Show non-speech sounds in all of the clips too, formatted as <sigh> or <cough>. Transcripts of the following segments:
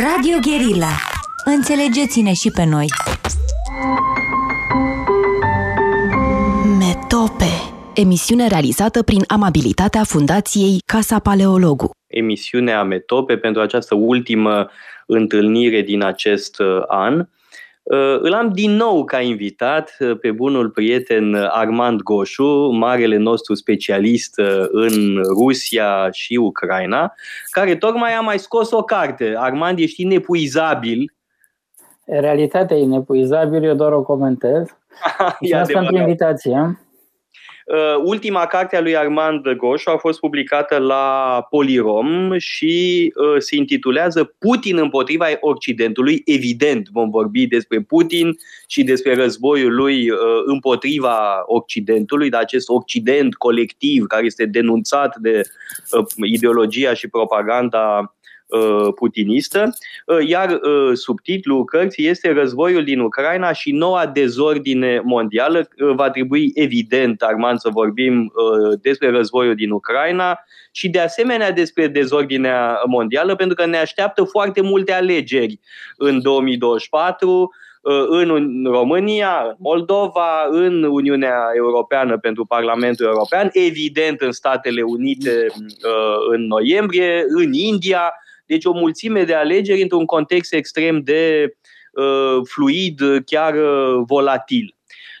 Radio Guerilla. Înțelegeți-ne și pe noi. Metope, emisiune realizată prin amabilitatea Fundației Casa Paleologu. Emisiunea Metope pentru această ultimă întâlnire din acest uh, an Uh, îl am din nou ca invitat uh, pe bunul prieten Armand Goșu, marele nostru specialist uh, în Rusia și Ucraina, care tocmai a mai scos o carte. Armand, ești inepuizabil. Realitatea e inepuizabil, eu doar o comentez. <laughs> Mulțumesc pentru invitație. Uh, ultima carte a lui Armand Goșu a fost publicată la Polirom și uh, se intitulează Putin împotriva Occidentului. Evident, vom vorbi despre Putin și despre războiul lui uh, împotriva Occidentului, de acest Occident colectiv care este denunțat de ideologia și propaganda Uh, putinistă, uh, iar uh, subtitlul cărții este Războiul din Ucraina și noua dezordine mondială. Va trebui evident, Armand, să vorbim despre războiul din Ucraina și de asemenea despre dezordinea mondială, pentru că ne așteaptă foarte multe alegeri în 2024 în România, în Moldova, în Uniunea Europeană pentru Parlamentul European, evident în Statele Unite în noiembrie, în India deci o mulțime de alegeri într-un context extrem de uh, fluid, chiar uh, volatil.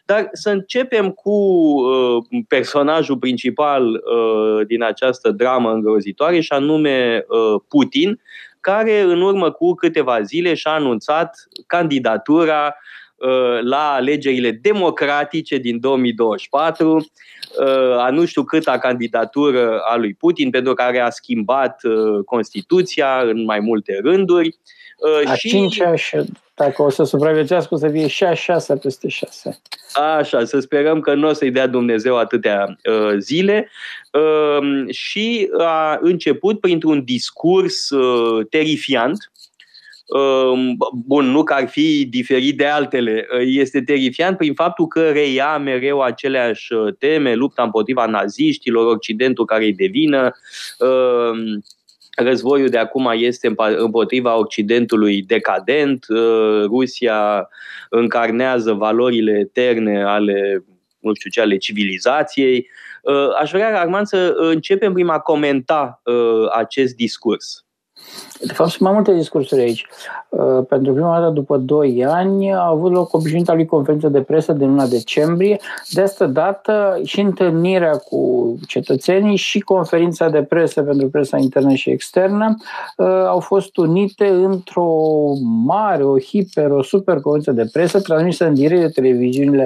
Dar să începem cu uh, personajul principal uh, din această dramă îngrozitoare și anume uh, Putin. care în urmă cu câteva zile și-a anunțat candidatura la alegerile democratice din 2024, a nu știu câta candidatură a lui Putin, pentru care a schimbat Constituția în mai multe rânduri. A și... cincea și dacă o să supraviețească, o să fie și a șasea peste șase. Așa, să sperăm că nu o să-i dea Dumnezeu atâtea uh, zile. Uh, și a început printr-un discurs uh, terifiant, uh, bun, nu că ar fi diferit de altele, uh, este terifiant prin faptul că reia mereu aceleași uh, teme, lupta împotriva naziștilor, Occidentul care îi devină, Războiul de acum este împotriva Occidentului decadent, uh, Rusia încarnează valorile eterne ale, nu știu ce, ale civilizației. Uh, aș vrea, Arman, să începem prima a comenta uh, acest discurs. De fapt, sunt mai multe discursuri aici. Uh, pentru prima dată, după 2 ani, a avut loc obișnuita lui conferință de presă din luna decembrie. De asta dată și întâlnirea cu cetățenii și conferința de presă pentru presa internă și externă uh, au fost unite într-o mare, o hiper, o super conferință de presă transmisă în direct de televiziunile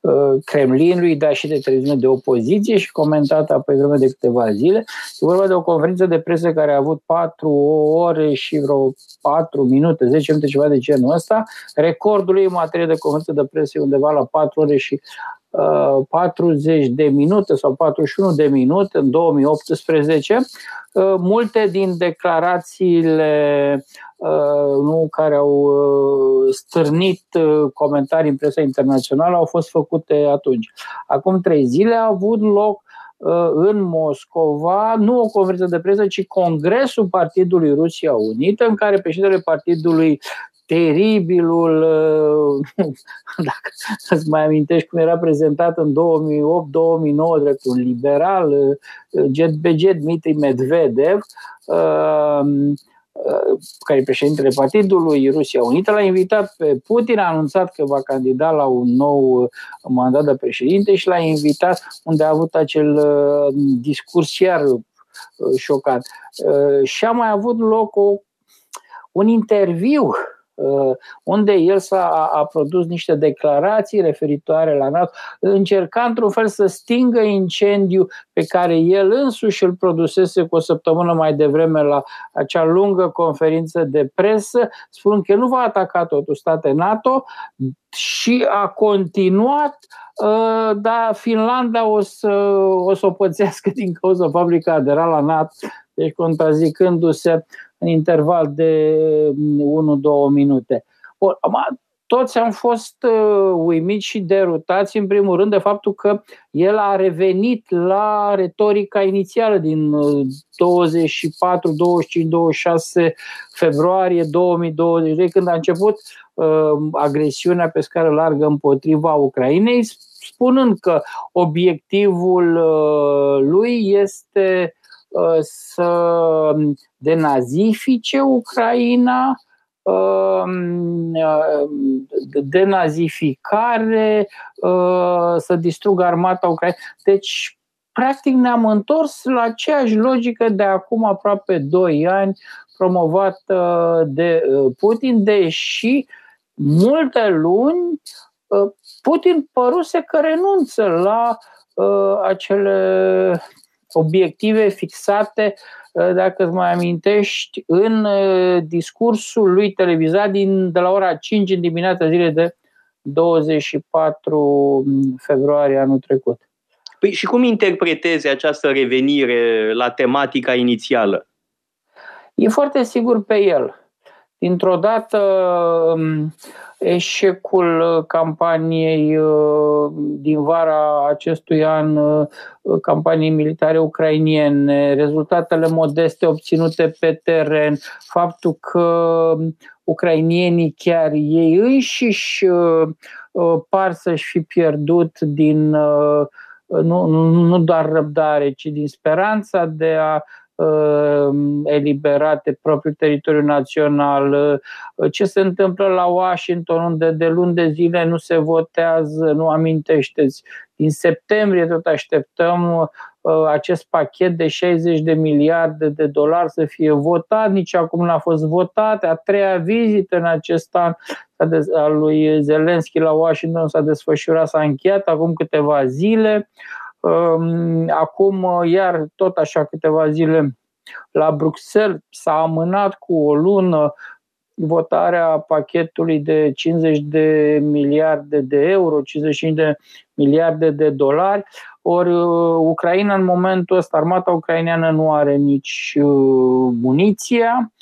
uh, Kremlinului, dar și de televiziune de opoziție și comentată apoi vreme de câteva zile. E vorba de o conferință de presă care a avut patru ore și vreo 4 minute, 10 minute, ceva de genul ăsta. Recordul ei în materie de conferință de presă e undeva la 4 ore și uh, 40 de minute sau 41 de minute în 2018. Uh, multe din declarațiile uh, nu, care au uh, stârnit uh, comentarii în presa internațională au fost făcute atunci. Acum trei zile a avut loc Uh, în Moscova, nu o conferință de presă, ci Congresul Partidului Rusia Unită, în care președintele partidului teribilul, uh, <laughs> dacă îți mai amintești cum era prezentat în 2008-2009 drept un liberal, uh, Beget Dmitri Medvedev, care e președintele Partidului Rusia Unită, l-a invitat pe Putin, a anunțat că va candida la un nou mandat de președinte și l-a invitat unde a avut acel uh, discurs iar uh, șocant. Uh, și a mai avut loc o, un interviu Uh, unde el s-a a produs niște declarații referitoare la NATO, încerca într-un fel să stingă incendiu pe care el însuși îl produsese cu o săptămână mai devreme la acea lungă conferință de presă, spunând că nu va ataca totul state NATO și a continuat uh, da, Finlanda o să, o să o pățească din cauza faptului că adera la NATO, deci contrazicându-se în interval de 1-2 mm, minute. Or, toți am fost uh, uimiți și derutați, în primul rând, de faptul că el a revenit la retorica inițială din 24, 25, 26 februarie 2020, când a început uh, agresiunea pe scară largă împotriva Ucrainei, spunând că obiectivul uh, lui este Uh, să denazifice Ucraina, um, uh, denazificare, uh, să distrugă armata Ucrainei. Deci, practic, ne-am întors la aceeași logică de acum aproape 2 ani promovată de Putin, deși multe luni Putin păruse că renunță la acele obiective fixate, uh, dacă îți mai amintești, în uh, discursul lui televizat din, de la ora 5 în dimineața zile de 24 februarie anul trecut. Păi și cum interpretezi această revenire la tematica inițială? E foarte sigur pe el. Dintr-o dată um, eșecul uh, campaniei uh, din vara acestui an, uh, campaniei militare ucrainiene, rezultatele modeste obținute pe teren, faptul că ucrainienii chiar ei înșiși par să-și fi pierdut din nu, nu doar răbdare, ci din speranța de a Uh, eliberate propriul teritoriu național, uh, ce se întâmplă la Washington, unde de luni de zile nu se votează, nu amintește din septembrie tot așteptăm acest pachet de 60 de miliarde de dolari să fie votat, nici acum n-a fost votat. A treia vizită în acest an a lui Zelenski la Washington s-a desfășurat, s-a încheiat acum câteva zile. Um, acum, iar tot așa câteva zile la Bruxelles s-a amânat cu o lună votarea pachetului de 50 de miliarde de euro, 55 de miliarde de dolari, ori uh, Ucraina în momentul ăsta, armata ucraineană nu are nici uh, muniția,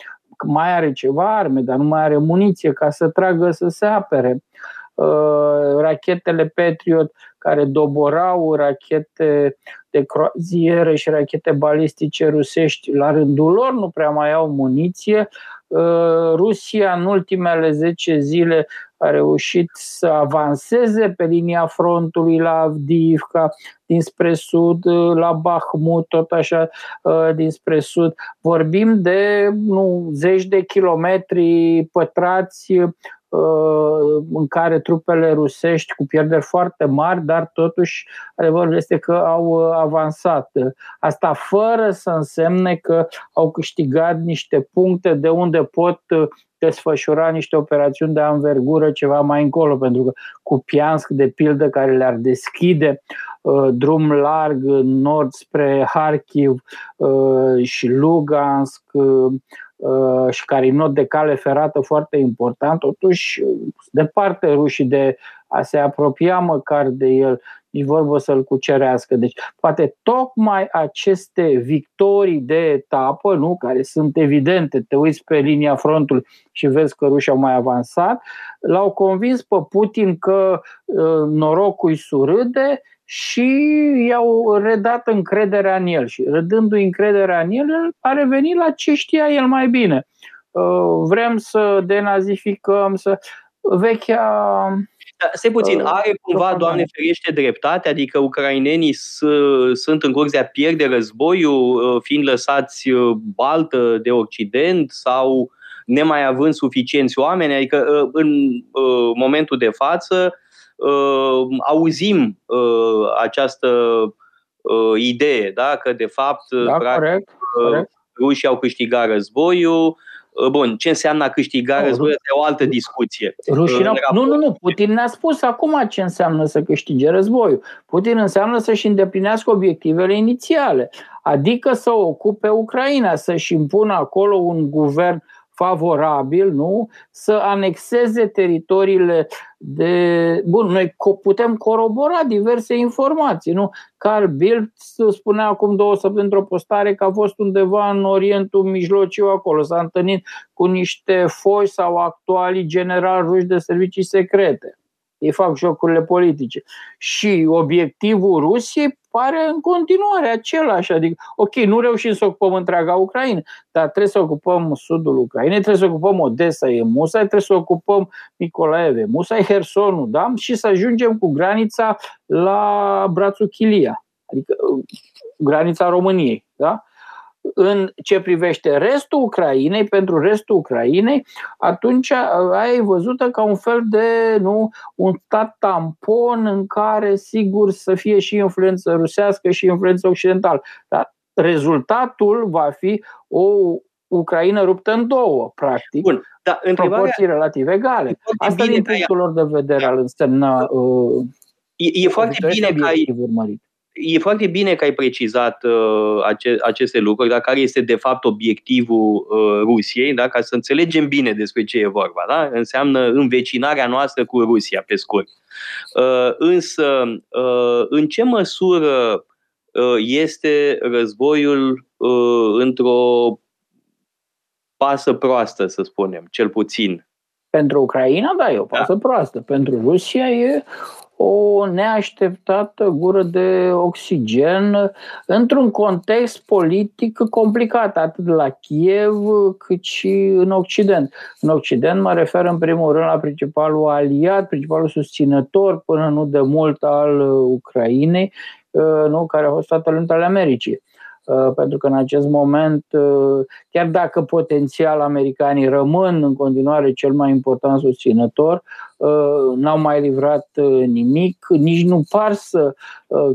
mai are ceva arme, dar nu mai are muniție ca să tragă să se apere. Uh, rachetele Patriot care doborau rachete de croazieră și rachete balistice rusești la rândul lor nu prea mai au muniție. Uh, Rusia în ultimele 10 zile a reușit să avanseze pe linia frontului la Avdiivka, dinspre sud, uh, la Bahmut, tot așa dinspre sud. Vorbim de nu, zeci de kilometri pătrați Uh, în care trupele rusești cu pierderi foarte mari, dar totuși adevărul este că au uh, avansat. Asta fără să însemne că au câștigat niște puncte de unde pot uh, desfășura niște operațiuni de anvergură ceva mai încolo, pentru că cu Piansk, de pildă, care le-ar deschide uh, drum larg în nord spre Harkiv uh, și Lugansk, uh, Uh, și care e not de cale ferată foarte important, totuși departe rușii de a se apropia măcar de el, nici vorbă să-l cucerească. Deci, poate tocmai aceste victorii de etapă, nu, care sunt evidente, te uiți pe linia frontului și vezi că rușii au mai avansat, l-au convins pe Putin că uh, norocul îi surâde și i-au redat încrederea în el. Și redându-i încrederea în el, a revenit la ce știa el mai bine. Uh, vrem să denazificăm, să vechea da, se puțin, uh, are cumva, Doamne. Ferește, dreptate, adică ucrainenii sunt în curs de a pierde războiul, uh, fiind lăsați baltă de Occident sau nemai având suficienți oameni, adică în momentul de față uh, auzim uh, această uh, idee, da? că de fapt da, practic, corect, uh, corect. rușii au câștigat războiul, uh, Bun, ce înseamnă a câștiga no, războiul este o altă discuție. Rușii uh, nu, nu, nu. Putin ne-a spus acum ce înseamnă să câștige războiul. Putin înseamnă să-și îndeplinească obiectivele inițiale, adică să ocupe Ucraina, să-și impună acolo un guvern favorabil, nu? Să anexeze teritoriile de... Bun, noi putem corobora diverse informații, nu? Carl Bildt spunea acum două săptămâni într-o postare că a fost undeva în Orientul Mijlociu acolo, s-a întâlnit cu niște foși sau actuali generali ruși de servicii secrete ei fac jocurile politice. Și obiectivul Rusiei pare în continuare același. Adică, ok, nu reușim să ocupăm întreaga Ucraina, dar trebuie să ocupăm sudul Ucrainei, trebuie să ocupăm Odessa, e Musa, trebuie să ocupăm Nicolaeve, Musa, e Hersonul, da? Și să ajungem cu granița la brațul Chilia, adică granița României, da? În ce privește restul Ucrainei, pentru restul Ucrainei, atunci ai văzută ca un fel de nu, un stat tampon în care sigur să fie și influență rusească și influență occidentală. Dar rezultatul va fi o Ucraina ruptă în două, practic, Bun, dar întrebarea... proporții relativ egale. Asta din punctul lor de vedere al însemna uh, e, e foarte bine că ai, urmărit e foarte bine că ai precizat uh, ace- aceste lucruri, dar care este de fapt obiectivul uh, Rusiei, da? ca să înțelegem bine despre ce e vorba. Da? Înseamnă învecinarea noastră cu Rusia, pe scurt. Uh, însă, uh, în ce măsură uh, este războiul uh, într-o pasă proastă, să spunem, cel puțin? Pentru Ucraina, da, e o pasă da. proastă. Pentru Rusia e o neașteptată gură de oxigen într-un context politic complicat, atât la Kiev cât și în Occident. În Occident mă refer în primul rând la principalul aliat, principalul susținător până nu de mult al Ucrainei, uh, nu, care a fost Statele Unite ale Americii uh, pentru că în acest moment, uh, chiar dacă potențial americanii rămân în continuare cel mai important susținător, n-au mai livrat nimic, nici nu par să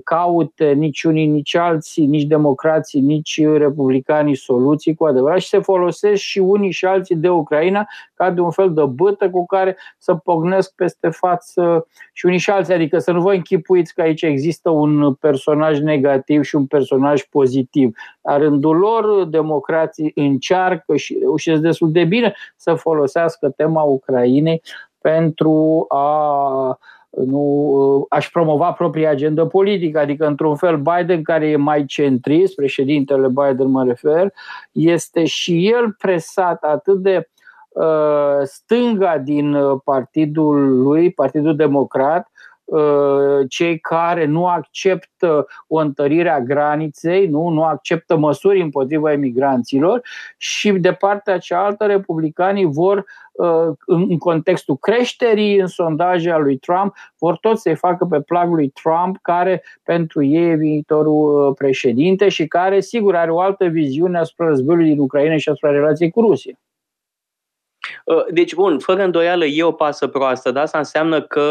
caute nici unii, nici alții, nici democrații, nici republicanii soluții cu adevărat și se folosesc și unii și alții de Ucraina ca de un fel de bătă cu care să pognesc peste față și unii și alții. Adică să nu vă închipuiți că aici există un personaj negativ și un personaj pozitiv. La rândul lor, democrații încearcă și reușesc destul de bine să folosească tema Ucrainei pentru a nu aș promova propria agendă politică, adică într-un fel Biden, care e mai centrist, președintele Biden mă refer, este și el presat atât de uh, stânga din partidul lui, Partidul Democrat, Uh, cei care nu acceptă o întărire a graniței, nu, nu acceptă măsuri împotriva emigranților și de partea cealaltă republicanii vor uh, în contextul creșterii în sondaje a lui Trump, vor tot să-i facă pe plag lui Trump, care pentru ei e viitorul uh, președinte și care, sigur, are o altă viziune asupra războiului din Ucraina și asupra relației cu Rusia. Uh, deci, bun, fără îndoială e o pasă proastă, dar asta înseamnă că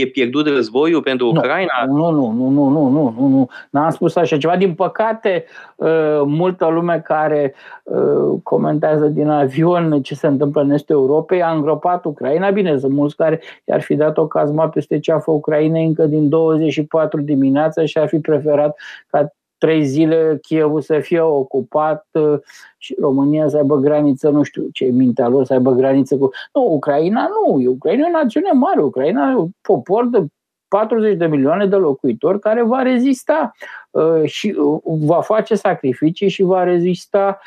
e pierdut războiul pentru Ucraina? Nu, nu, nu, nu, nu, nu, nu, nu. N-am spus așa ceva. Din păcate, uh, multă lume care uh, comentează din avion ce se întâmplă în estul Europei a îngropat Ucraina. Bine, sunt mulți care i-ar fi dat o cazma peste ceafă Ucrainei încă din 24 dimineața și ar fi preferat ca trei zile Chievul să fie ocupat uh, și România să aibă graniță, nu știu ce mintea lor, să aibă graniță cu... Nu, Ucraina nu, Ucraina e o națiune mare, Ucraina e un popor de 40 de milioane de locuitori care va rezista uh, și uh, va face sacrificii și va rezista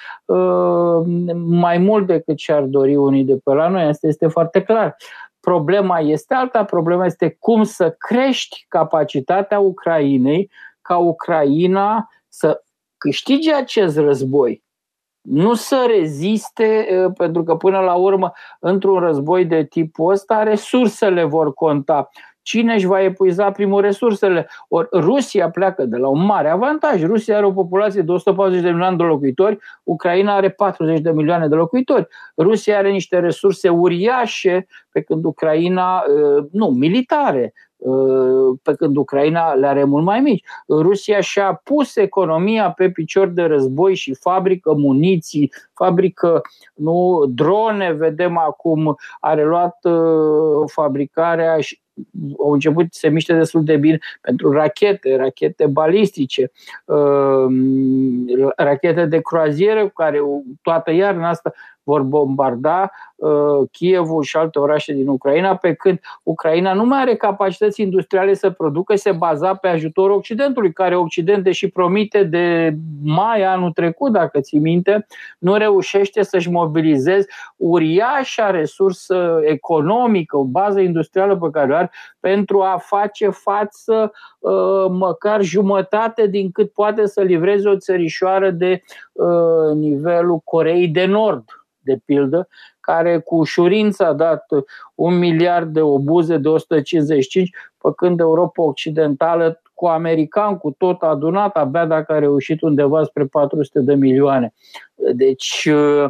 mai mult decât și-ar dori unii de pe la noi. Asta este foarte clar. Problema este alta, problema este cum să crești capacitatea Ucrainei ca Ucraina să câștige acest război, nu să reziste, pentru că până la urmă, într-un război de tipul ăsta, resursele vor conta. Cine își va epuiza primul resursele? Or, Rusia pleacă de la un mare avantaj. Rusia are o populație de 140 de milioane de locuitori, Ucraina are 40 de milioane de locuitori. Rusia are niște resurse uriașe, pe când Ucraina, nu, militare, Uh, pe când Ucraina le are mult mai mici. Rusia și-a pus economia pe picior de război și fabrică muniții, fabrică nu, drone, vedem acum, a reluat uh, fabricarea și au început să se miște destul de bine pentru rachete, rachete balistice, uh, rachete de croazieră cu care toată iarna asta vor bombarda uh, Kievul și alte orașe din Ucraina, pe când Ucraina nu mai are capacități industriale să producă, se baza pe ajutorul Occidentului, care Occident, deși promite de mai anul trecut, dacă ți minte, nu reușește să-și mobilizeze uriașa resursă economică, o bază industrială pe care o are, pentru a face față uh, măcar jumătate din cât poate să livreze o țărișoară de uh, nivelul Coreei de Nord de pildă, care cu ușurință a dat un miliard de obuze de 155, când Europa Occidentală cu american, cu tot adunat, abia dacă a reușit undeva spre 400 de milioane. Deci, uh,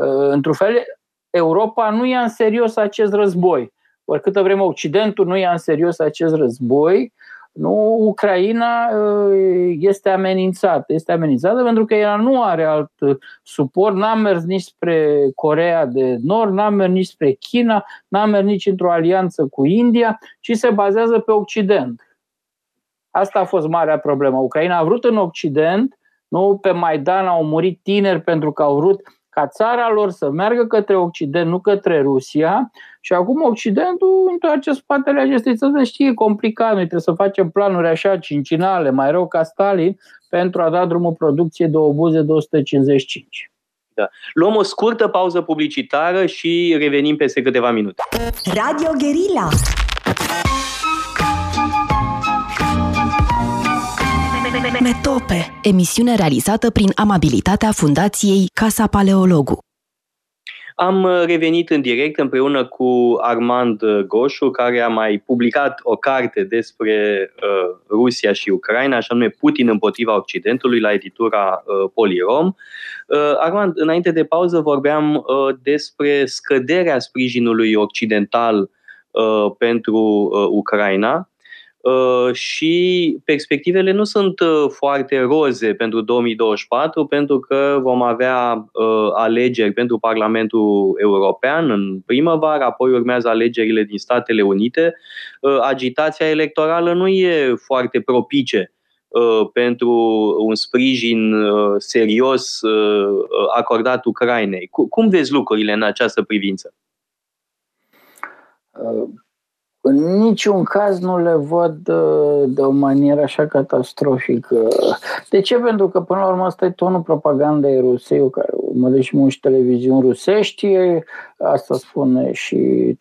uh, într-un fel, Europa nu ia în serios acest război. Oricâtă vreme Occidentul nu ia în serios acest război, nu, Ucraina uh, este amenințată. Este amenințată pentru că ea nu are alt uh, suport, n-a mers nici spre Corea de Nord, n-a mers nici spre China, n-a mers nici într-o alianță cu India, ci se bazează pe Occident. Asta a fost marea problemă. Ucraina a vrut în Occident, nu pe Maidan au murit tineri pentru că au vrut ca țara lor să meargă către Occident, nu către Rusia. Și acum Occidentul întoarce spatele acestei țări, știe, complicat, noi trebuie să facem planuri așa cincinale, mai rău ca Stalin, pentru a da drumul producție de obuze de 155. Da. Luăm o scurtă pauză publicitară și revenim peste câteva minute. Radio Guerilla. Metope, emisiune realizată prin amabilitatea Fundației Casa Paleologu. Am revenit în direct împreună cu Armand Goșu, care a mai publicat o carte despre uh, Rusia și Ucraina, așa nume Putin împotriva Occidentului, la editura uh, Polirom. Uh, Armand, înainte de pauză vorbeam uh, despre scăderea sprijinului occidental pentru Ucraina și perspectivele nu sunt foarte roze pentru 2024 pentru că vom avea alegeri pentru Parlamentul European în primăvară, apoi urmează alegerile din Statele Unite. Agitația electorală nu e foarte propice Uh, pentru un sprijin uh, serios uh, acordat Ucrainei. Cum vezi lucrurile în această privință? În niciun caz nu le văd de o manieră așa catastrofică. De ce? Pentru că, până la urmă, asta e tonul propagandei Rusiei, care urmărești mulți televiziuni rusești, asta spune și,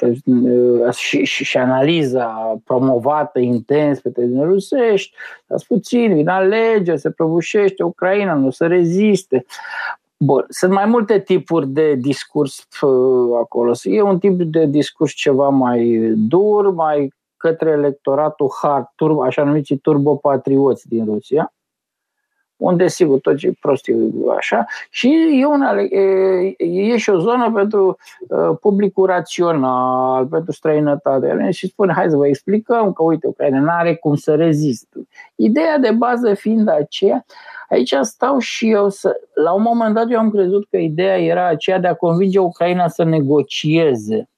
și, și, și analiza promovată intens pe televiziuni rusești, stați puțin, vin alegeri, se prăbușește Ucraina, nu se reziste. Bun, sunt mai multe tipuri de discurs acolo. E un tip de discurs ceva mai dur, mai către electoratul hard, turbo, așa numiți turbopatrioți din Rusia, unde, sigur, tot ce prostii așa, și e, una, e, e și o zonă pentru uh, publicul rațional, pentru străinătate. Și spune, hai să vă explicăm că, uite, Ucraina nu are cum să rezistă. Ideea de bază fiind aceea, aici stau și eu să... La un moment dat eu am crezut că ideea era aceea de a convinge Ucraina să negocieze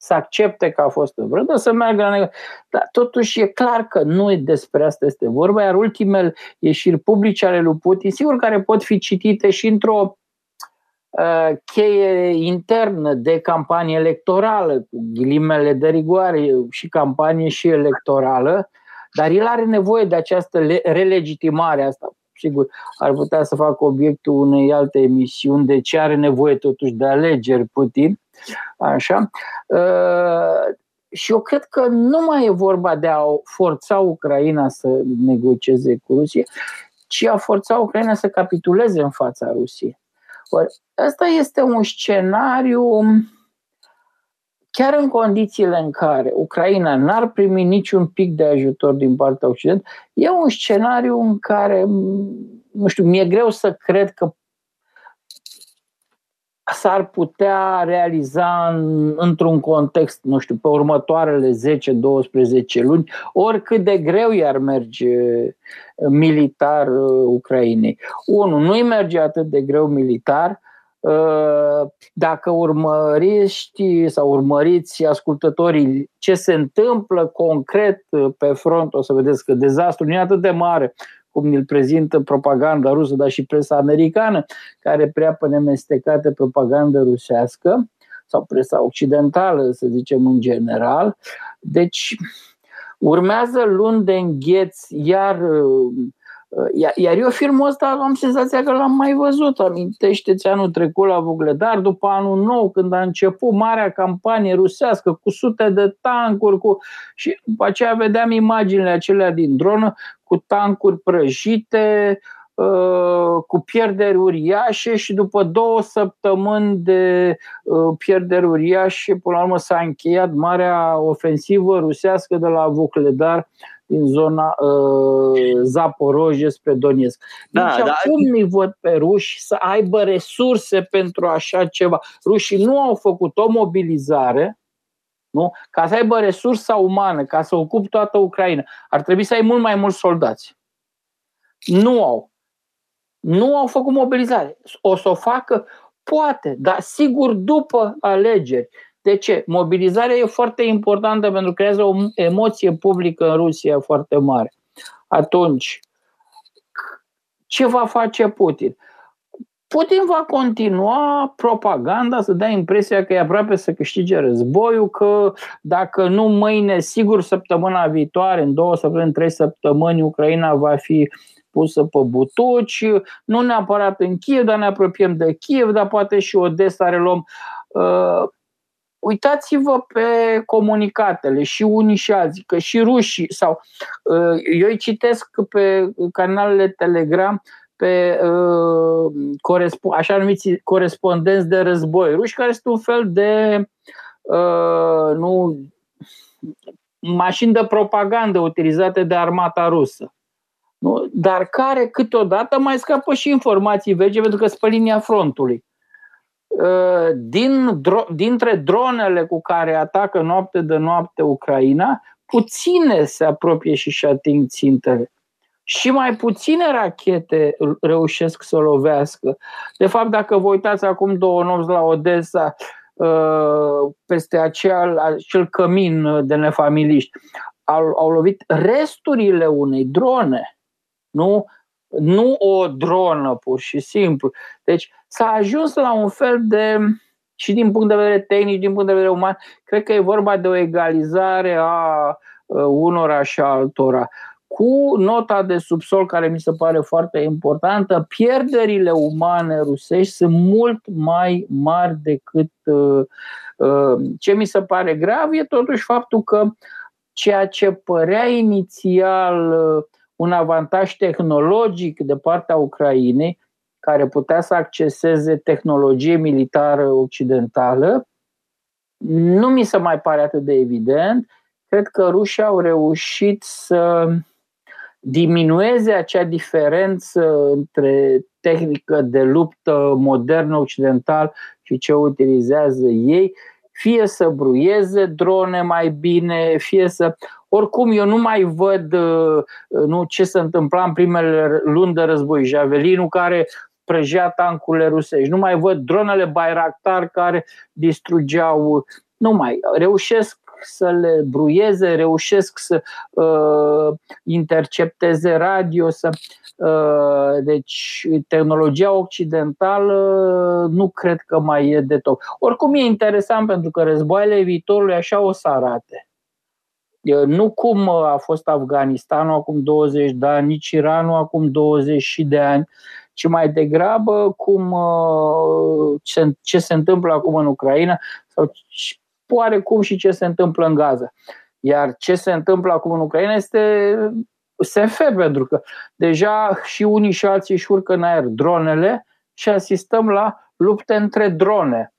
să accepte că a fost vrădă, să meargă la negocieri. Dar totuși e clar că nu despre asta este vorba, iar ultimele ieșiri publice ale lui Putin, sigur care pot fi citite și într-o uh, cheie internă de campanie electorală, cu ghilimele de rigoare și campanie și electorală, dar el are nevoie de această relegitimare asta. Sigur, ar putea să facă obiectul unei alte emisiuni de ce are nevoie totuși de alegeri Putin, Așa? Uh, și eu cred că nu mai e vorba de a forța Ucraina să negocieze cu Rusia, ci a forța Ucraina să capituleze în fața Rusiei. Ori, asta este un scenariu chiar în condițiile în care Ucraina n-ar primi niciun pic de ajutor din partea Occidentului, e un scenariu în care, nu știu, mi-e greu să cred că s-ar putea realiza în, într-un context, nu știu, pe următoarele 10-12 luni, oricât de greu i-ar merge militar uh, Ucrainei. Unu, nu-i merge atât de greu militar, uh, dacă urmăriști sau urmăriți ascultătorii ce se întâmplă concret pe front, o să vedeți că dezastrul nu e atât de mare cum îl prezintă propaganda rusă, dar și presa americană, care prea pe nemestecată propagandă rusească, sau presa occidentală, să zicem în general. Deci urmează luni de îngheț, iar iar eu filmul ăsta am senzația că l-am mai văzut. Amintește-ți anul trecut la Vugledar, după anul nou, când a început marea campanie rusească cu sute de tancuri cu... și după aceea vedeam imaginile acelea din dronă cu tancuri prăjite, uh, cu pierderi uriașe și după două săptămâni de uh, pierderi uriașe, până la urmă s-a încheiat marea ofensivă rusească de la Vucledar din zona uh, Zaporoje spre Donetsk. Da, deci da, acum da. nu văd pe ruși să aibă resurse pentru așa ceva. Rușii nu au făcut o mobilizare, nu? Ca să aibă resursa umană, ca să ocup toată Ucraina, ar trebui să ai mult mai mulți soldați. Nu au. Nu au făcut mobilizare. O să o facă? Poate, dar sigur după alegeri. De ce? Mobilizarea e foarte importantă pentru că creează o emoție publică în Rusia foarte mare. Atunci, ce va face Putin? Putin va continua propaganda să dea impresia că e aproape să câștige războiul, că dacă nu mâine, sigur săptămâna viitoare, în două săptămâni, în trei săptămâni, Ucraina va fi pusă pe butuci, nu neapărat în Kiev, dar ne apropiem de Kiev, dar poate și Odessa reluăm. Uh, uitați-vă pe comunicatele și unii și alții, că și rușii sau uh, eu îi citesc pe canalele Telegram pe uh, așa numiți corespondenți de război ruși, care sunt un fel de uh, nu, mașini de propagandă utilizate de armata rusă. Nu? Dar care câteodată mai scapă și informații veche pentru că sunt pe linia frontului. Uh, din, dintre dronele cu care atacă noapte de noapte Ucraina, puține se apropie și și ating țintele. Și mai puține rachete reușesc să lovească. De fapt, dacă vă uitați acum două nopți la Odessa, uh, peste acel, acel cămin de nefamiliști, au, au lovit resturile unei drone, nu, nu o dronă pur și simplu. Deci s-a ajuns la un fel de, și din punct de vedere tehnic, din punct de vedere uman, cred că e vorba de o egalizare a uh, unora și a altora. Cu nota de subsol, care mi se pare foarte importantă, pierderile umane rusești sunt mult mai mari decât uh, uh, ce mi se pare grav e totuși faptul că ceea ce părea inițial uh, un avantaj tehnologic de partea Ucrainei, care putea să acceseze tehnologie militară occidentală, nu mi se mai pare atât de evident. Cred că rușii au reușit să diminueze acea diferență între tehnică de luptă modernă occidental și ce utilizează ei fie să bruieze drone mai bine, fie să... Oricum, eu nu mai văd uh, nu, ce se întâmpla în primele luni de război. Javelinul care prăjea tancurile rusești. Nu mai văd dronele Bayraktar care distrugeau. Nu mai. Reușesc să le bruieze, reușesc să uh, intercepteze radio, să Uh, deci, tehnologia occidentală nu cred că mai e de top. Oricum e interesant pentru că războaiele viitorului așa o să arate. Nu cum a fost Afganistanul acum 20 de ani, nici Iranul acum 20 de ani, ci mai degrabă cum, uh, ce se întâmplă acum în Ucraina sau oarecum și ce se întâmplă în Gaza. Iar ce se întâmplă acum în Ucraina este SF, pentru că deja și unii și alții își urcă în aer dronele și asistăm la lupte între drone.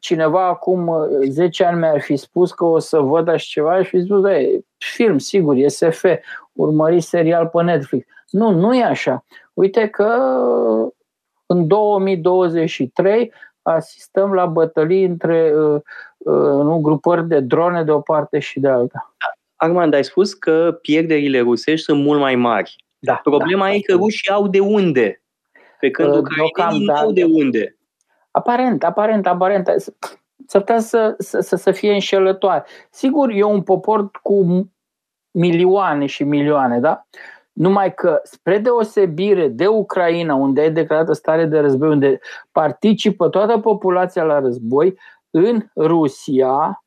Cineva acum 10 ani mi-ar fi spus că o să văd așa ceva și fi spus, da, film, sigur, e SF, urmări serial pe Netflix. Nu, nu e așa. Uite că în 2023 asistăm la bătălii între uh, uh, nu, grupări de drone de o parte și de alta. Armand, ai spus că pierderile rusești sunt mult mai mari. Da, Problema da, e că rușii au de unde, pe când uh, ucrainenii nu au de unde. Aparent, aparent, aparent. S-ar putea să, să, să fie înșelătoare. Sigur, e un popor cu milioane și milioane, da? Numai că, spre deosebire de Ucraina, unde e declarată stare de război, unde participă toată populația la război, în Rusia,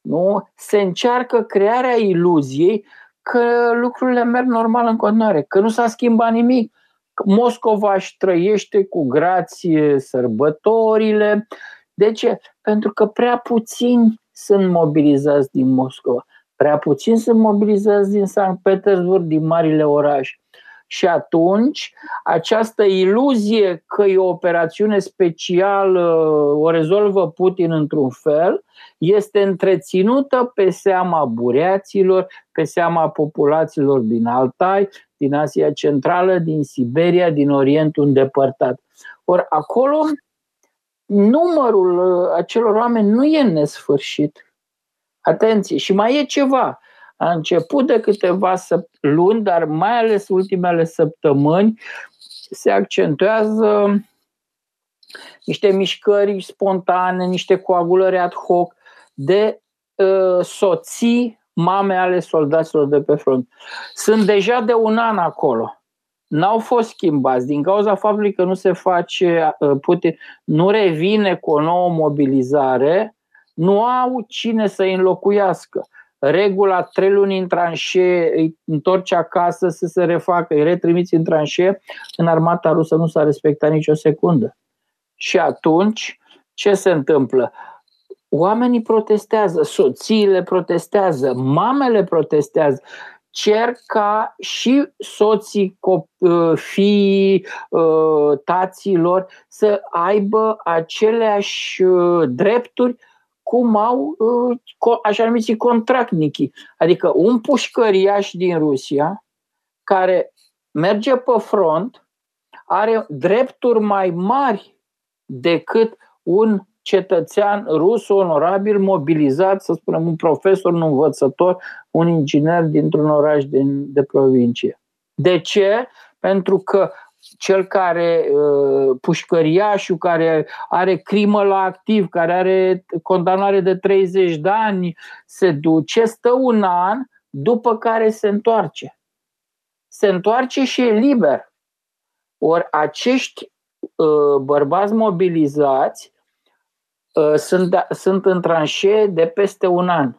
nu? se încearcă crearea iluziei că lucrurile merg normal în continuare, că nu s-a schimbat nimic. Moscova își trăiește cu grație sărbătorile. De ce? Pentru că prea puțini sunt mobilizați din Moscova. Prea puțini sunt mobilizați din Sankt Petersburg, din marile orașe. Și atunci, această iluzie că e o operațiune specială, o rezolvă Putin într-un fel, este întreținută pe seama bureaților, pe seama populațiilor din Altai, din Asia Centrală, din Siberia, din Orientul îndepărtat. Ori acolo numărul uh, acelor oameni nu e nesfârșit. Atenție, și mai e ceva a început de câteva luni, dar mai ales ultimele săptămâni, se accentuează niște mișcări spontane, niște coagulări ad hoc de uh, soții, mame ale soldaților de pe front. Sunt deja de un an acolo. N-au fost schimbați din cauza faptului că nu se face, uh, Putin nu revine cu o nouă mobilizare, nu au cine să-i înlocuiască regula trei luni în tranșee, îi întorci acasă să se refacă, îi retrimiți în tranșee, în armata rusă nu s-a respectat nicio secundă. Și atunci, ce se întâmplă? Oamenii protestează, soțiile protestează, mamele protestează, cer ca și soții, uh, fiii, uh, taților să aibă aceleași uh, drepturi cum au uh, așa numiți contracnici, adică un pușcăriaș din Rusia care merge pe front, are drepturi mai mari decât un cetățean rus onorabil mobilizat, să spunem, un profesor, un învățător, un inginer dintr-un oraș de, de provincie. De ce? Pentru că cel care, uh, pușcăriașul care are crimă la activ, care are condamnare de 30 de ani, se duce, stă un an, după care se întoarce. Se întoarce și e liber. Ori acești uh, bărbați mobilizați uh, sunt, da, sunt în tranșee de peste un an.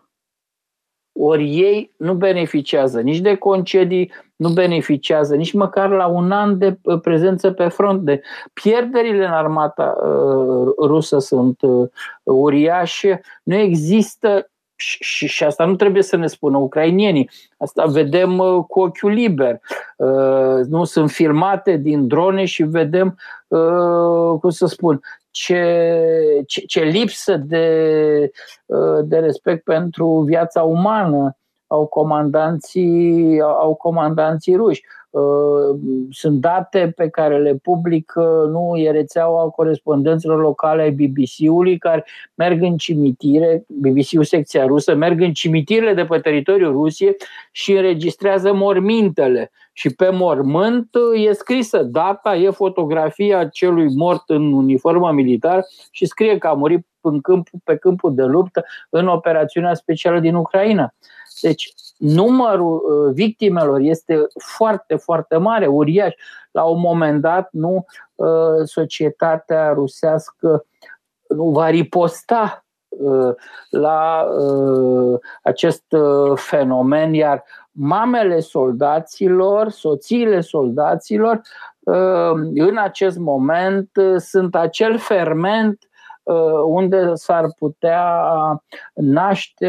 Ori ei nu beneficiază nici de concedii, nu beneficiază nici măcar la un an de uh, prezență pe front. De pierderile în armata uh, rusă sunt uh, uriașe. Nu există și, și asta nu trebuie să ne spună ucrainienii. Asta vedem uh, cu ochiul liber. Uh, nu sunt filmate din drone și vedem, uh, cum să spun, ce, ce, ce lipsă de, uh, de respect pentru viața umană au comandanții, au comandanții ruși. Uh, sunt date pe care le publică nu e rețeaua corespondenților locale ai BBC-ului care merg în cimitire, BBC-ul secția rusă, merg în cimitirele de pe teritoriul Rusiei și înregistrează mormintele. Și pe mormânt e scrisă data, e fotografia celui mort în uniformă militar și scrie că a murit în câmpul, pe câmpul de luptă în operațiunea specială din Ucraina. Deci numărul uh, victimelor este foarte, foarte mare, uriaș. La un moment dat, nu, uh, societatea rusească nu va riposta uh, la acest fenomen, iar mamele soldaților, soțiile soldaților, în acest moment sunt acel ferment Uh, unde s-ar putea naște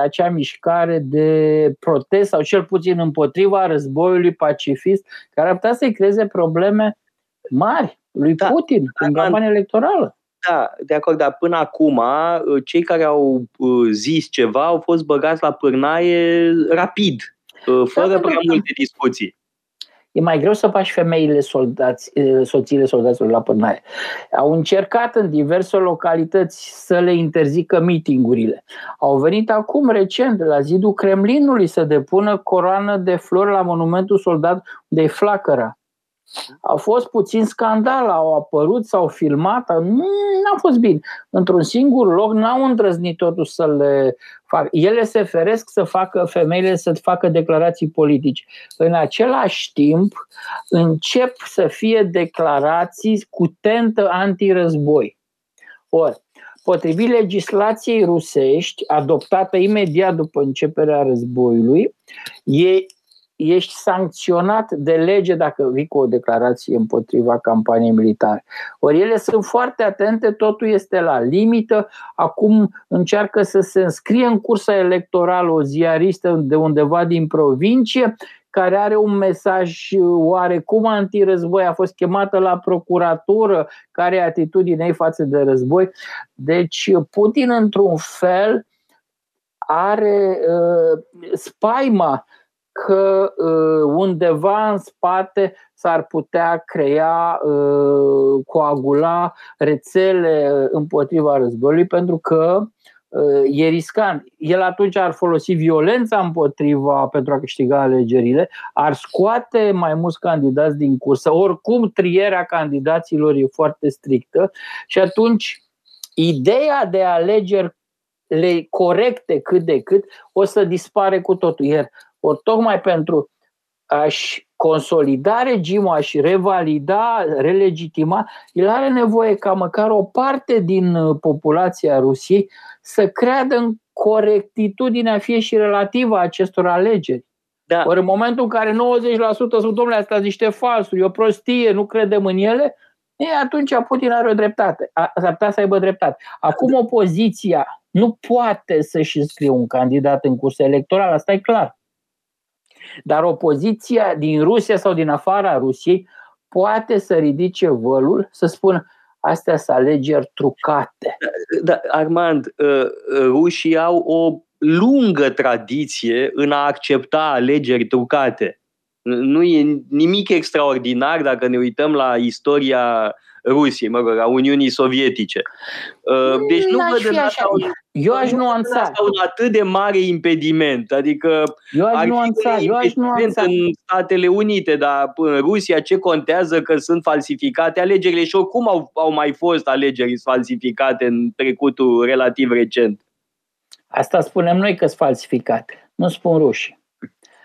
acea mișcare de protest sau cel puțin împotriva războiului pacifist, care ar putea să-i creeze probleme mari lui da, Putin în campania electorală. Da, de acord, dar până acum uh, cei care au uh, zis ceva au fost băgați la pârnaie rapid, fără da, prea multe discuții e mai greu să faci femeile soldați, soțiile soldaților la pârnaie. Au încercat în diverse localități să le interzică mitingurile. Au venit acum recent la zidul Kremlinului să depună coroană de flori la monumentul soldat de flacăra. A fost puțin scandal, au apărut, s-au filmat, nu a fost bine. Într-un singur loc n-au îndrăznit totuși să le facă. Ele se feresc să facă, femeile să facă declarații politice. În același timp, încep să fie declarații cu tentă antirăzboi. Ori, potrivit legislației rusești, adoptată imediat după începerea războiului, e ești sancționat de lege dacă vii cu o declarație împotriva campaniei militare. Ori ele sunt foarte atente, totul este la limită. Acum încearcă să se înscrie în cursa electorală o ziaristă de undeva din provincie care are un mesaj oarecum antirăzboi, a fost chemată la procuratură, care e atitudinea ei față de război. Deci Putin, într-un fel, are uh, spaima că uh, undeva în spate s-ar putea crea, uh, coagula rețele împotriva războiului, pentru că uh, e riscant. El atunci ar folosi violența împotriva pentru a câștiga alegerile, ar scoate mai mulți candidați din cursă, oricum trierea candidaților e foarte strictă și atunci ideea de alegeri le corecte cât de cât o să dispare cu totul. Iar ori tocmai pentru a-și consolida regimul, a-și revalida, relegitima, el are nevoie ca măcar o parte din uh, populația Rusiei să creadă în corectitudinea fie și relativă a acestor alegeri. Da. Ori în momentul în care 90% sunt, domnule, astea niște falsuri, o prostie, nu credem în ele, e, atunci Putin are o dreptate. S-ar putea să aibă dreptate. Acum opoziția nu poate să-și înscrie un candidat în curs electoral, asta e clar. Dar opoziția din Rusia sau din afara Rusiei poate să ridice vălul, să spună astea sunt alegeri trucate. Da, Armand, uh, rușii au o lungă tradiție în a accepta alegeri trucate. Nu e nimic extraordinar dacă ne uităm la istoria Rusiei, mă rog, a Uniunii Sovietice. Uh, deci nu văd în asta un, eu aș nuanța. un atât de mare impediment. Adică eu aș nuanța, eu aș nuanța. în Statele Unite, dar în Rusia ce contează că sunt falsificate alegerile și oricum au, au mai fost alegeri falsificate în trecutul relativ recent. Asta spunem noi că sunt falsificate, nu spun rușii.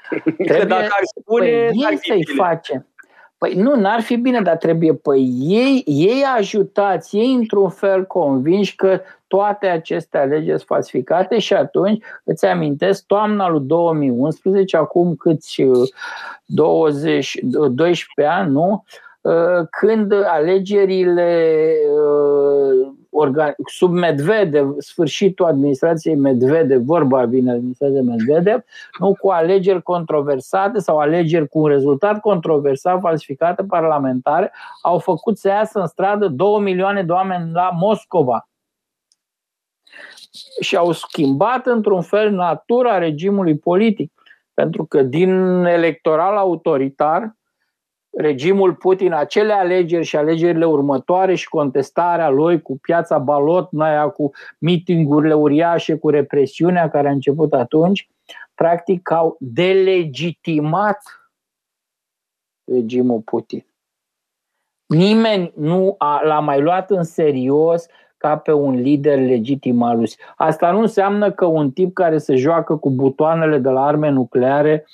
Trebuie, că dacă ar spune, păi, să-i facem. Păi nu, n-ar fi bine, dar trebuie, păi ei, ei ajutați, ei într-un fel convinși că toate aceste alegeri sunt falsificate și atunci îți amintesc toamna lui 2011, acum câți 20, uh, 12 ani, nu? Uh, când alegerile uh, sub Medvedev, sfârșitul administrației Medvedev, vorba vine administrația Medvedev, nu cu alegeri controversate sau alegeri cu un rezultat controversat, falsificate parlamentare, au făcut să iasă în stradă două milioane de oameni la Moscova. Și au schimbat într-un fel natura regimului politic. Pentru că din electoral autoritar regimul Putin acele alegeri și alegerile următoare și contestarea lui cu piața Balotnaia, cu mitingurile uriașe, cu represiunea care a început atunci, practic au delegitimat regimul Putin. Nimeni nu a, l-a mai luat în serios ca pe un lider legitim al Rusiei. Asta nu înseamnă că un tip care se joacă cu butoanele de la arme nucleare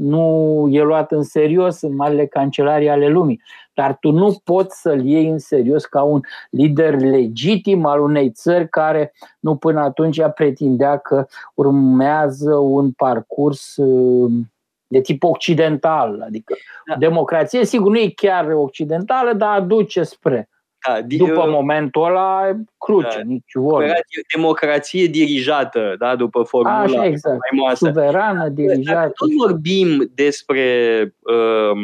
nu e luat în serios în marile cancelarii ale lumii. Dar tu nu poți să-l iei în serios ca un lider legitim al unei țări care nu până atunci pretindea că urmează un parcurs uh, de tip occidental. Adică da. democrație, sigur, nu e chiar occidentală, dar aduce spre. Da, după eu, momentul ăla, cruce, da, nici vorbă. Democrație dirijată, da, după formula Așa, exact. faimoasă. Suverană, dirijată. Dacă tot vorbim despre uh,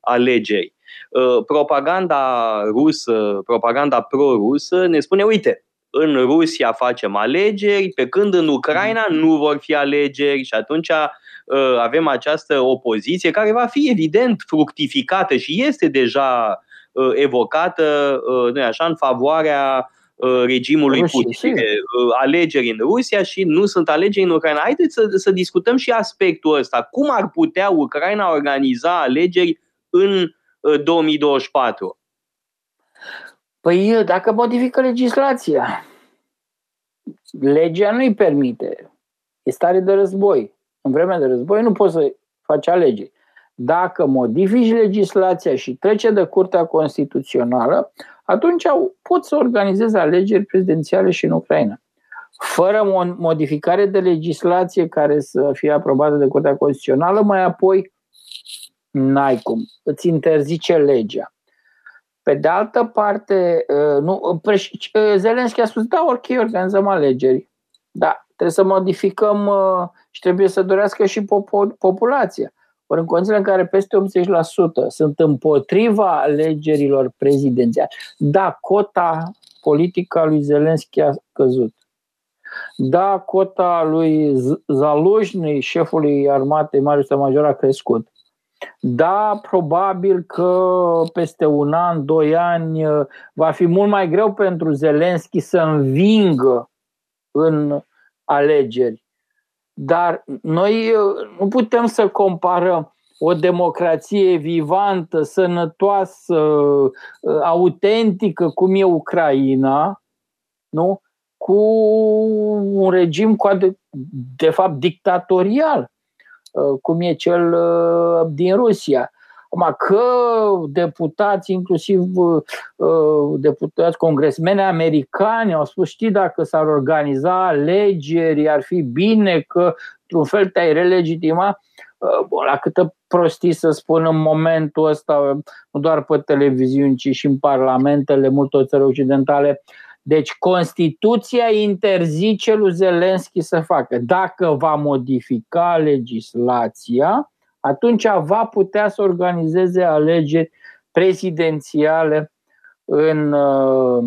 alegeri, uh, propaganda rusă, propaganda pro-rusă ne spune, uite, în Rusia facem alegeri, pe când în Ucraina nu vor fi alegeri și atunci uh, avem această opoziție care va fi evident fructificată și este deja Uh, evocată, uh, nu așa, în favoarea uh, regimului Rusia, Putin. Alegeri în Rusia și nu sunt alegeri în Ucraina. Haideți să, să discutăm și aspectul ăsta. Cum ar putea Ucraina organiza alegeri în 2024? Păi dacă modifică legislația, legea nu-i permite. E stare de război. În vremea de război nu poți să faci alegeri dacă modifici legislația și trece de Curtea Constituțională, atunci poți să organizezi alegeri prezidențiale și în Ucraina. Fără modificare de legislație care să fie aprobată de Curtea Constituțională, mai apoi n-ai cum. Îți interzice legea. Pe de altă parte, uh, nu, uh, Zelenski a spus, da, ok, organizăm alegeri. Da, trebuie să modificăm uh, și trebuie să dorească și populația. Ori în condițiile în care peste 80% sunt împotriva alegerilor prezidențiale, da, cota politică a lui Zelenski a căzut. Da, cota lui Zalujny, șefului armatei Marius Major, a crescut. Da, probabil că peste un an, doi ani va fi mult mai greu pentru Zelenski să învingă în alegeri. Dar noi uh, nu putem să comparăm o democrație vivantă, sănătoasă, uh, autentică, cum e Ucraina, nu? cu un regim cu de, de fapt dictatorial, uh, cum e cel din Rusia. Acum, că deputați, inclusiv uh, deputați congresmeni americani, au spus, știi, dacă s-ar organiza alegeri, ar fi bine că, într-un fel, te-ai relegitima. Uh, bun, la câtă prostii să spun în momentul ăsta, nu doar pe televiziuni, ci și în parlamentele multor țări occidentale, deci Constituția interzice lui Zelenski să facă. Dacă va modifica legislația, atunci va putea să organizeze alegeri prezidențiale în, uh,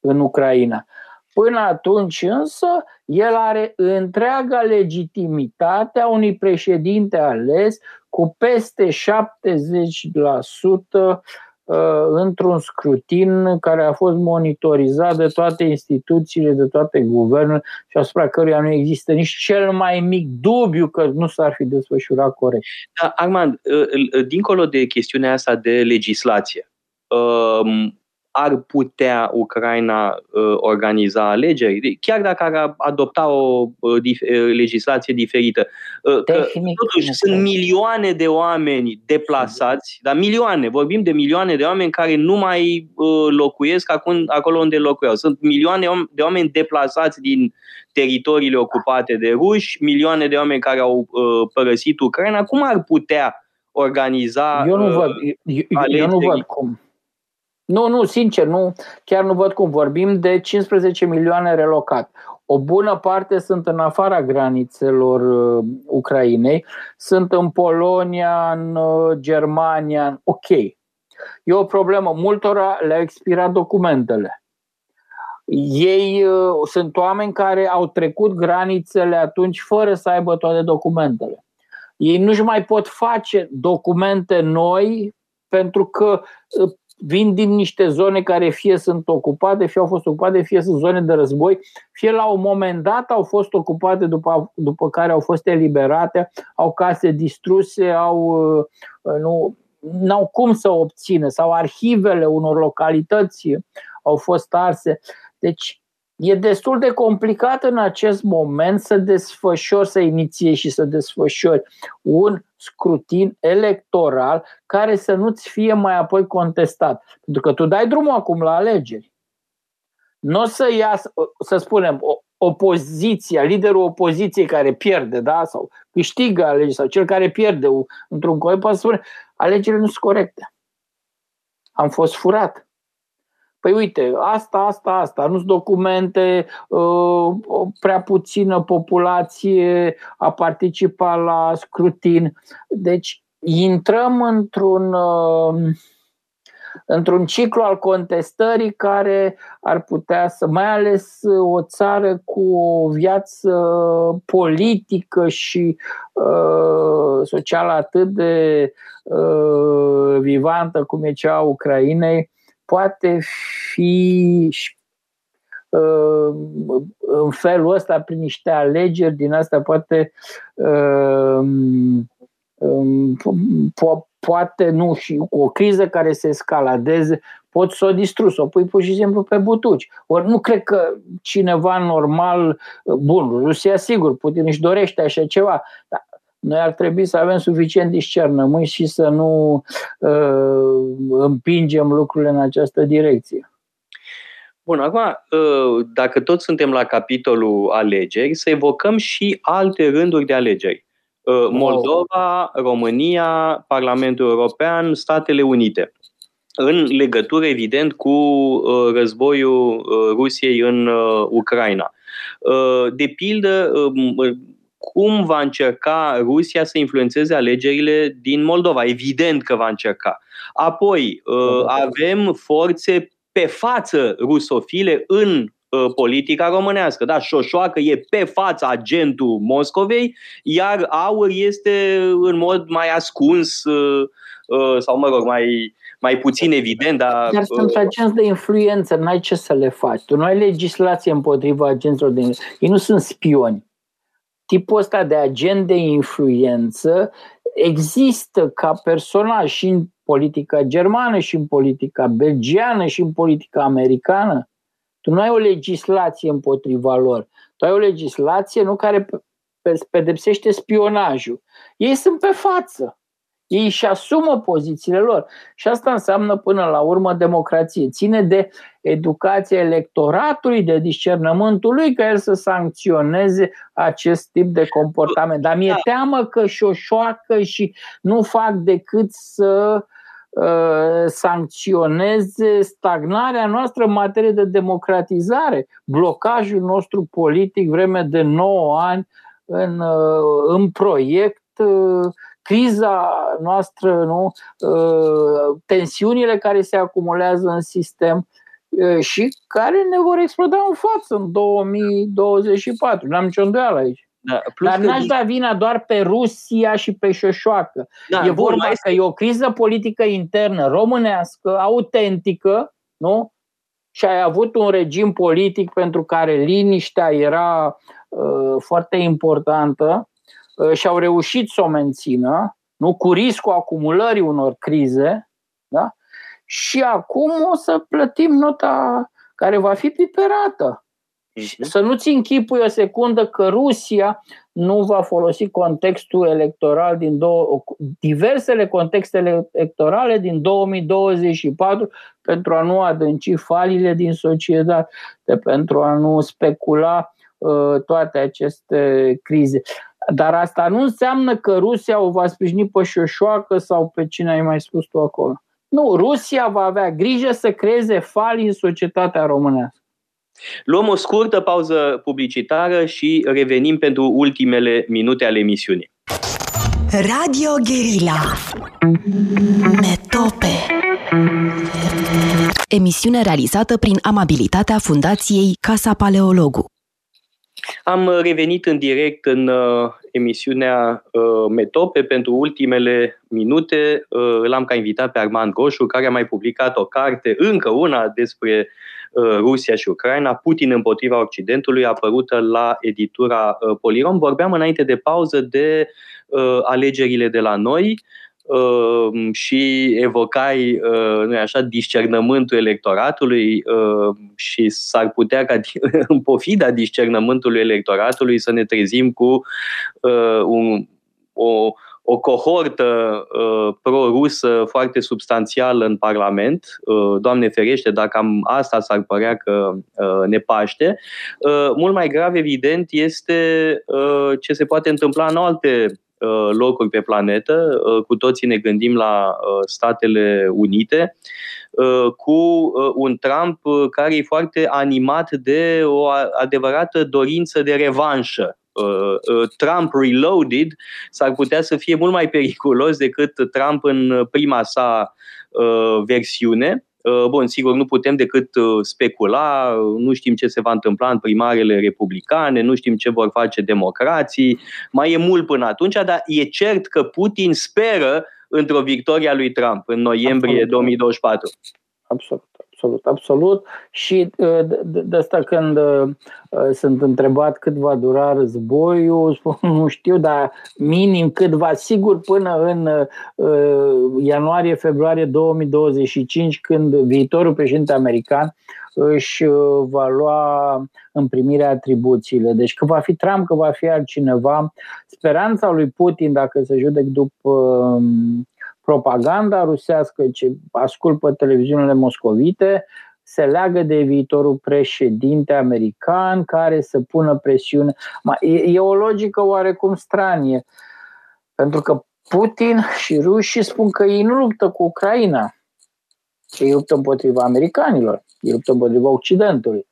în Ucraina. Până atunci însă, el are întreaga legitimitate a unui președinte ales cu peste 70% Uh, într-un scrutin care a fost monitorizat de toate instituțiile, de toate guvernele și asupra căruia nu există nici cel mai mic dubiu că nu s-ar fi desfășurat corect. Da, Armand, uh, uh, dincolo de chestiunea asta de legislație, ar putea Ucraina uh, organiza alegeri, chiar dacă ar adopta o uh, dif- uh, legislație diferită. Uh, că, totuși, sunt milioane de oameni deplasați, dar milioane, vorbim de milioane de oameni care nu mai uh, locuiesc acum, acolo unde locuiau. Sunt milioane de oameni deplasați din teritoriile ocupate de ruși, milioane de oameni care au uh, părăsit Ucraina. Cum ar putea organiza Eu nu uh, văd, eu, eu nu văd cum nu, nu, sincer, nu, chiar nu văd cum. Vorbim de 15 milioane relocat. O bună parte sunt în afara granițelor uh, Ucrainei, sunt în Polonia, în uh, Germania, ok. E o problemă. Multora le-au expirat documentele. Ei uh, sunt oameni care au trecut granițele atunci fără să aibă toate documentele. Ei nu-și mai pot face documente noi pentru că uh, vin din niște zone care fie sunt ocupate, fie au fost ocupate, fie sunt zone de război, fie la un moment dat au fost ocupate după, după care au fost eliberate, au case distruse, au uh, nu, n-au cum să obțină sau arhivele unor localități au fost arse. Deci e destul de complicat în acest moment să desfășori, să iniție și să desfășori un scrutin electoral care să nu-ți fie mai apoi contestat. Pentru că tu dai drumul acum la alegeri. Nu o să iasă, să spunem, opoziția, liderul opoziției care pierde, da, sau câștigă alegeri, sau cel care pierde într-un coi, poate să spune, alegerile nu sunt corecte. Am fost furat. Păi uite, asta, asta, asta, nu sunt documente, uh, prea puțină populație a participat la scrutin. Deci intrăm într-un, uh, într-un ciclu al contestării care ar putea să, mai ales o țară cu o viață politică și uh, socială atât de uh, vivantă cum e cea a Ucrainei, poate fi uh, în felul ăsta, prin niște alegeri din asta, poate uh, um, po- poate nu și cu o criză care se escaladeze, poți să o distrus, o pui pur și simplu pe butuci. Ori nu cred că cineva normal, bun, Rusia sigur, Putin își dorește așa ceva, dar noi ar trebui să avem suficient discernământ și să nu uh, împingem lucrurile în această direcție. Bun, acum, uh, dacă tot suntem la capitolul alegeri, să evocăm și alte rânduri de alegeri. Uh, Moldova, România, Parlamentul European, Statele Unite. În legătură, evident, cu uh, războiul Rusiei în Ucraina. De pildă, cum va încerca Rusia să influențeze alegerile din Moldova. Evident că va încerca. Apoi, uh, avem forțe pe față rusofile în uh, politica românească. Da, Șoșoacă e pe fața agentul Moscovei, iar Aur este în mod mai ascuns uh, sau, mă rog, mai, mai puțin evident. Dar, dar sunt agenți de influență, n-ai ce să le faci. Tu nu ai legislație împotriva agenților de influență. Ei nu sunt spioni tipul ăsta de agent de influență există ca personaj și în politica germană, și în politica belgiană, și în politica americană. Tu nu ai o legislație împotriva lor. Tu ai o legislație nu care pedepsește spionajul. Ei sunt pe față. Ei își asumă pozițiile lor. Și asta înseamnă până la urmă democrație. Ține de educația electoratului, de discernământul lui, ca el să sancționeze acest tip de comportament. Dar mi-e da. teamă că șoșoacă și nu fac decât să uh, sancționeze stagnarea noastră în materie de democratizare, blocajul nostru politic vreme de 9 ani în, uh, în proiect uh, criza noastră, nu? Uh, tensiunile care se acumulează în sistem. și care ne vor exploda în față în 2024. N-am nicio îndoială aici. Da, plus Dar n-aș da vina doar pe Rusia și pe șoșoacă. Da, e vorba bun, că e o criză politică internă românească, autentică, nu? Și ai avut un regim politic pentru care liniștea era uh, foarte importantă uh, și au reușit să o mențină, nu? cu riscul acumulării unor crize, da? și acum o să plătim nota care va fi piperată. Mhm. Să nu-ți închipui o secundă că Rusia nu va folosi contextul electoral din două, diversele contexte electorale din 2024 pentru a nu adânci falile din societate, pentru a nu specula uh, toate aceste crize. Dar asta nu înseamnă că Rusia o va sprijini pe șoșoacă sau pe cine ai mai spus tu acolo. Nu, Rusia va avea grijă să creeze fali în societatea românească. Luăm o scurtă pauză publicitară și revenim pentru ultimele minute ale emisiunii. Radio Guerilla Metope Emisiune realizată prin amabilitatea Fundației Casa Paleologu. Am revenit în direct în uh, emisiunea uh, Metope pentru ultimele minute. Uh, l-am ca invitat pe Armand Goșu, care a mai publicat o carte, încă una, despre uh, Rusia și Ucraina, Putin împotriva Occidentului, apărută la editura uh, Polirom. Vorbeam înainte de pauză de uh, alegerile de la noi. Uh, și evocai, uh, nu așa, discernământul electoratului uh, și s-ar putea ca <laughs> în pofida discernământului electoratului să ne trezim cu un, o, o cohortă uh, pro-rusă foarte substanțială în Parlament. Uh, Doamne ferește, dacă am asta s-ar părea că uh, ne paște. Uh, mult mai grav, evident, este uh, ce se poate întâmpla în alte Uh, locuri pe planetă, uh, cu toții ne gândim la uh, Statele Unite, cu un Trump care e foarte animat de o adevărată dorință de revanșă. Trump Reloaded s-ar putea să fie mult mai periculos decât Trump în prima sa versiune Uh, bun, sigur, nu putem decât uh, specula, nu știm ce se va întâmpla în primarele republicane, nu știm ce vor face democrații, mai e mult până atunci, dar e cert că Putin speră într-o victorie a lui Trump în noiembrie Absolut. 2024. Absolut absolut, absolut. Și uh, de asta când uh, sunt întrebat cât va dura războiul, <laughs> spun nu știu, dar minim cât va, sigur până în uh, ianuarie-februarie 2025, când viitorul președinte american își va lua în primire atribuțiile. Deci că va fi Trump, că va fi altcineva. Speranța lui Putin, dacă se judec după propaganda rusească ce ascult pe televiziunile moscovite se leagă de viitorul președinte american care să pună presiune. E, e o logică oarecum stranie, pentru că Putin și rușii spun că ei nu luptă cu Ucraina, ei luptă împotriva americanilor, ei luptă împotriva Occidentului.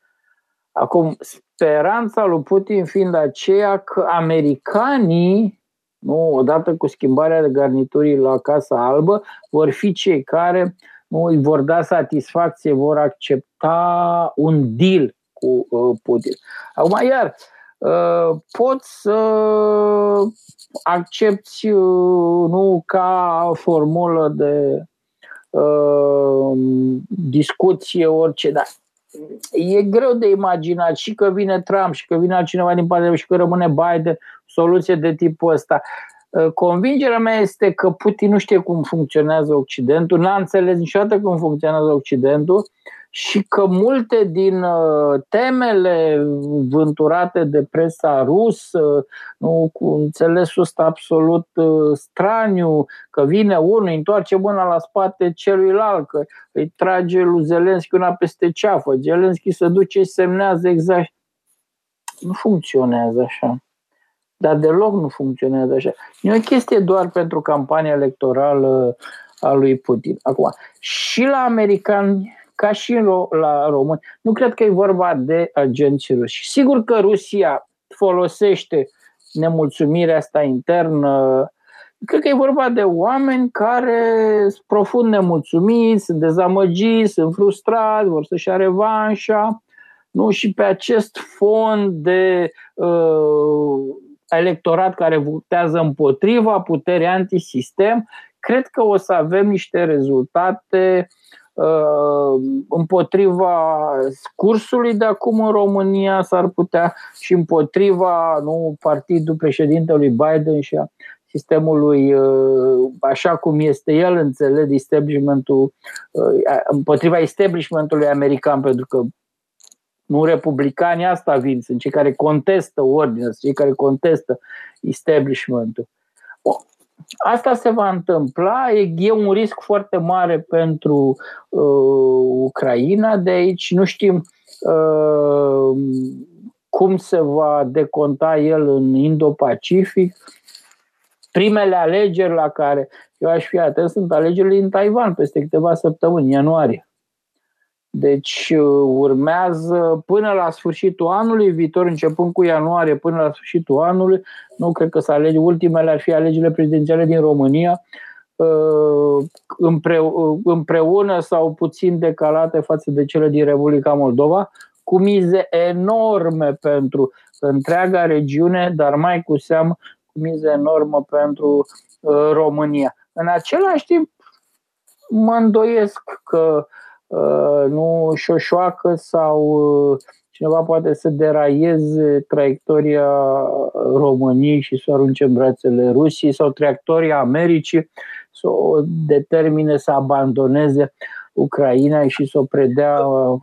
Acum, speranța lui Putin fiind aceea că americanii nu, odată cu schimbarea de garniturii la Casa Albă, vor fi cei care nu, îi vor da satisfacție, vor accepta un deal cu uh, Putin. Acum, iar, uh, poți să accepti uh, nu ca formulă de uh, discuție orice, dar e greu de imaginat și că vine Trump și că vine altcineva din partea și că rămâne Biden, soluție de tipul ăsta. Uh, convingerea mea este că Putin nu știe cum funcționează Occidentul, n-a înțeles niciodată cum funcționează Occidentul și că multe din uh, temele vânturate de presa rusă, nu, cu înțelesul ăsta absolut uh, straniu, că vine unul, întoarce mâna la spate celuilalt, că îi trage lui Zelenski una peste ceafă, Zelenski se duce și semnează exact. Nu funcționează așa. Dar deloc nu funcționează așa. Nu e o chestie doar pentru campania electorală a lui Putin. Acum, și la americani ca și la români. Nu cred că e vorba de agenții ruși. Sigur că Rusia folosește nemulțumirea asta internă Cred că e vorba de oameni care sunt profund nemulțumiți, sunt dezamăgiți, sunt frustrați, vor să-și ia revanșa. Nu? Și pe acest fond de uh, electorat care votează împotriva puterii antisistem, cred că o să avem niște rezultate uh, împotriva cursului de acum în România s-ar putea și împotriva nu, partidul președintelui Biden și a sistemului uh, așa cum este el înțeleg establishmentul uh, împotriva establishmentului american pentru că nu republicanii asta vin, sunt cei care contestă ordinea, sunt cei care contestă establishmentul. Asta se va întâmpla, e un risc foarte mare pentru uh, Ucraina de aici, nu știm uh, cum se va deconta el în Indo-Pacific. Primele alegeri la care eu aș fi atent sunt alegerile în Taiwan peste câteva săptămâni, ianuarie. Deci uh, urmează până la sfârșitul anului viitor, începând cu ianuarie până la sfârșitul anului, nu cred că să alege, ultimele ar fi alegerile prezidențiale din România, uh, uh, împreună sau puțin decalate față de cele din Republica Moldova, cu mize enorme pentru întreaga regiune, dar mai cu seamă cu mize enormă pentru România. În același timp, mă îndoiesc că uh, Uh, nu șoșoacă sau uh, cineva poate să deraieze traiectoria României și să o arunce în brațele Rusiei sau traiectoria Americii, să o determine să abandoneze Ucraina și să o predea uh,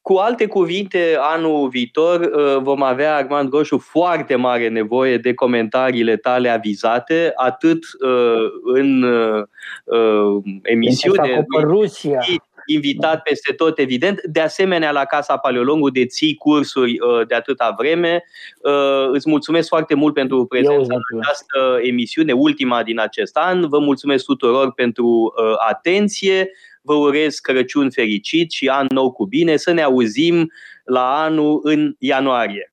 cu alte cuvinte, anul viitor vom avea, Armand Roșu, foarte mare nevoie de comentariile tale avizate, atât în emisiune, Rusia invitat peste tot, evident. De asemenea, la Casa Paleolongu deții cursuri uh, de atâta vreme. Uh, îți mulțumesc foarte mult pentru prezența în această emisiune, ultima din acest an. Vă mulțumesc tuturor pentru uh, atenție. Vă urez Crăciun fericit și an nou cu bine. Să ne auzim la anul în ianuarie.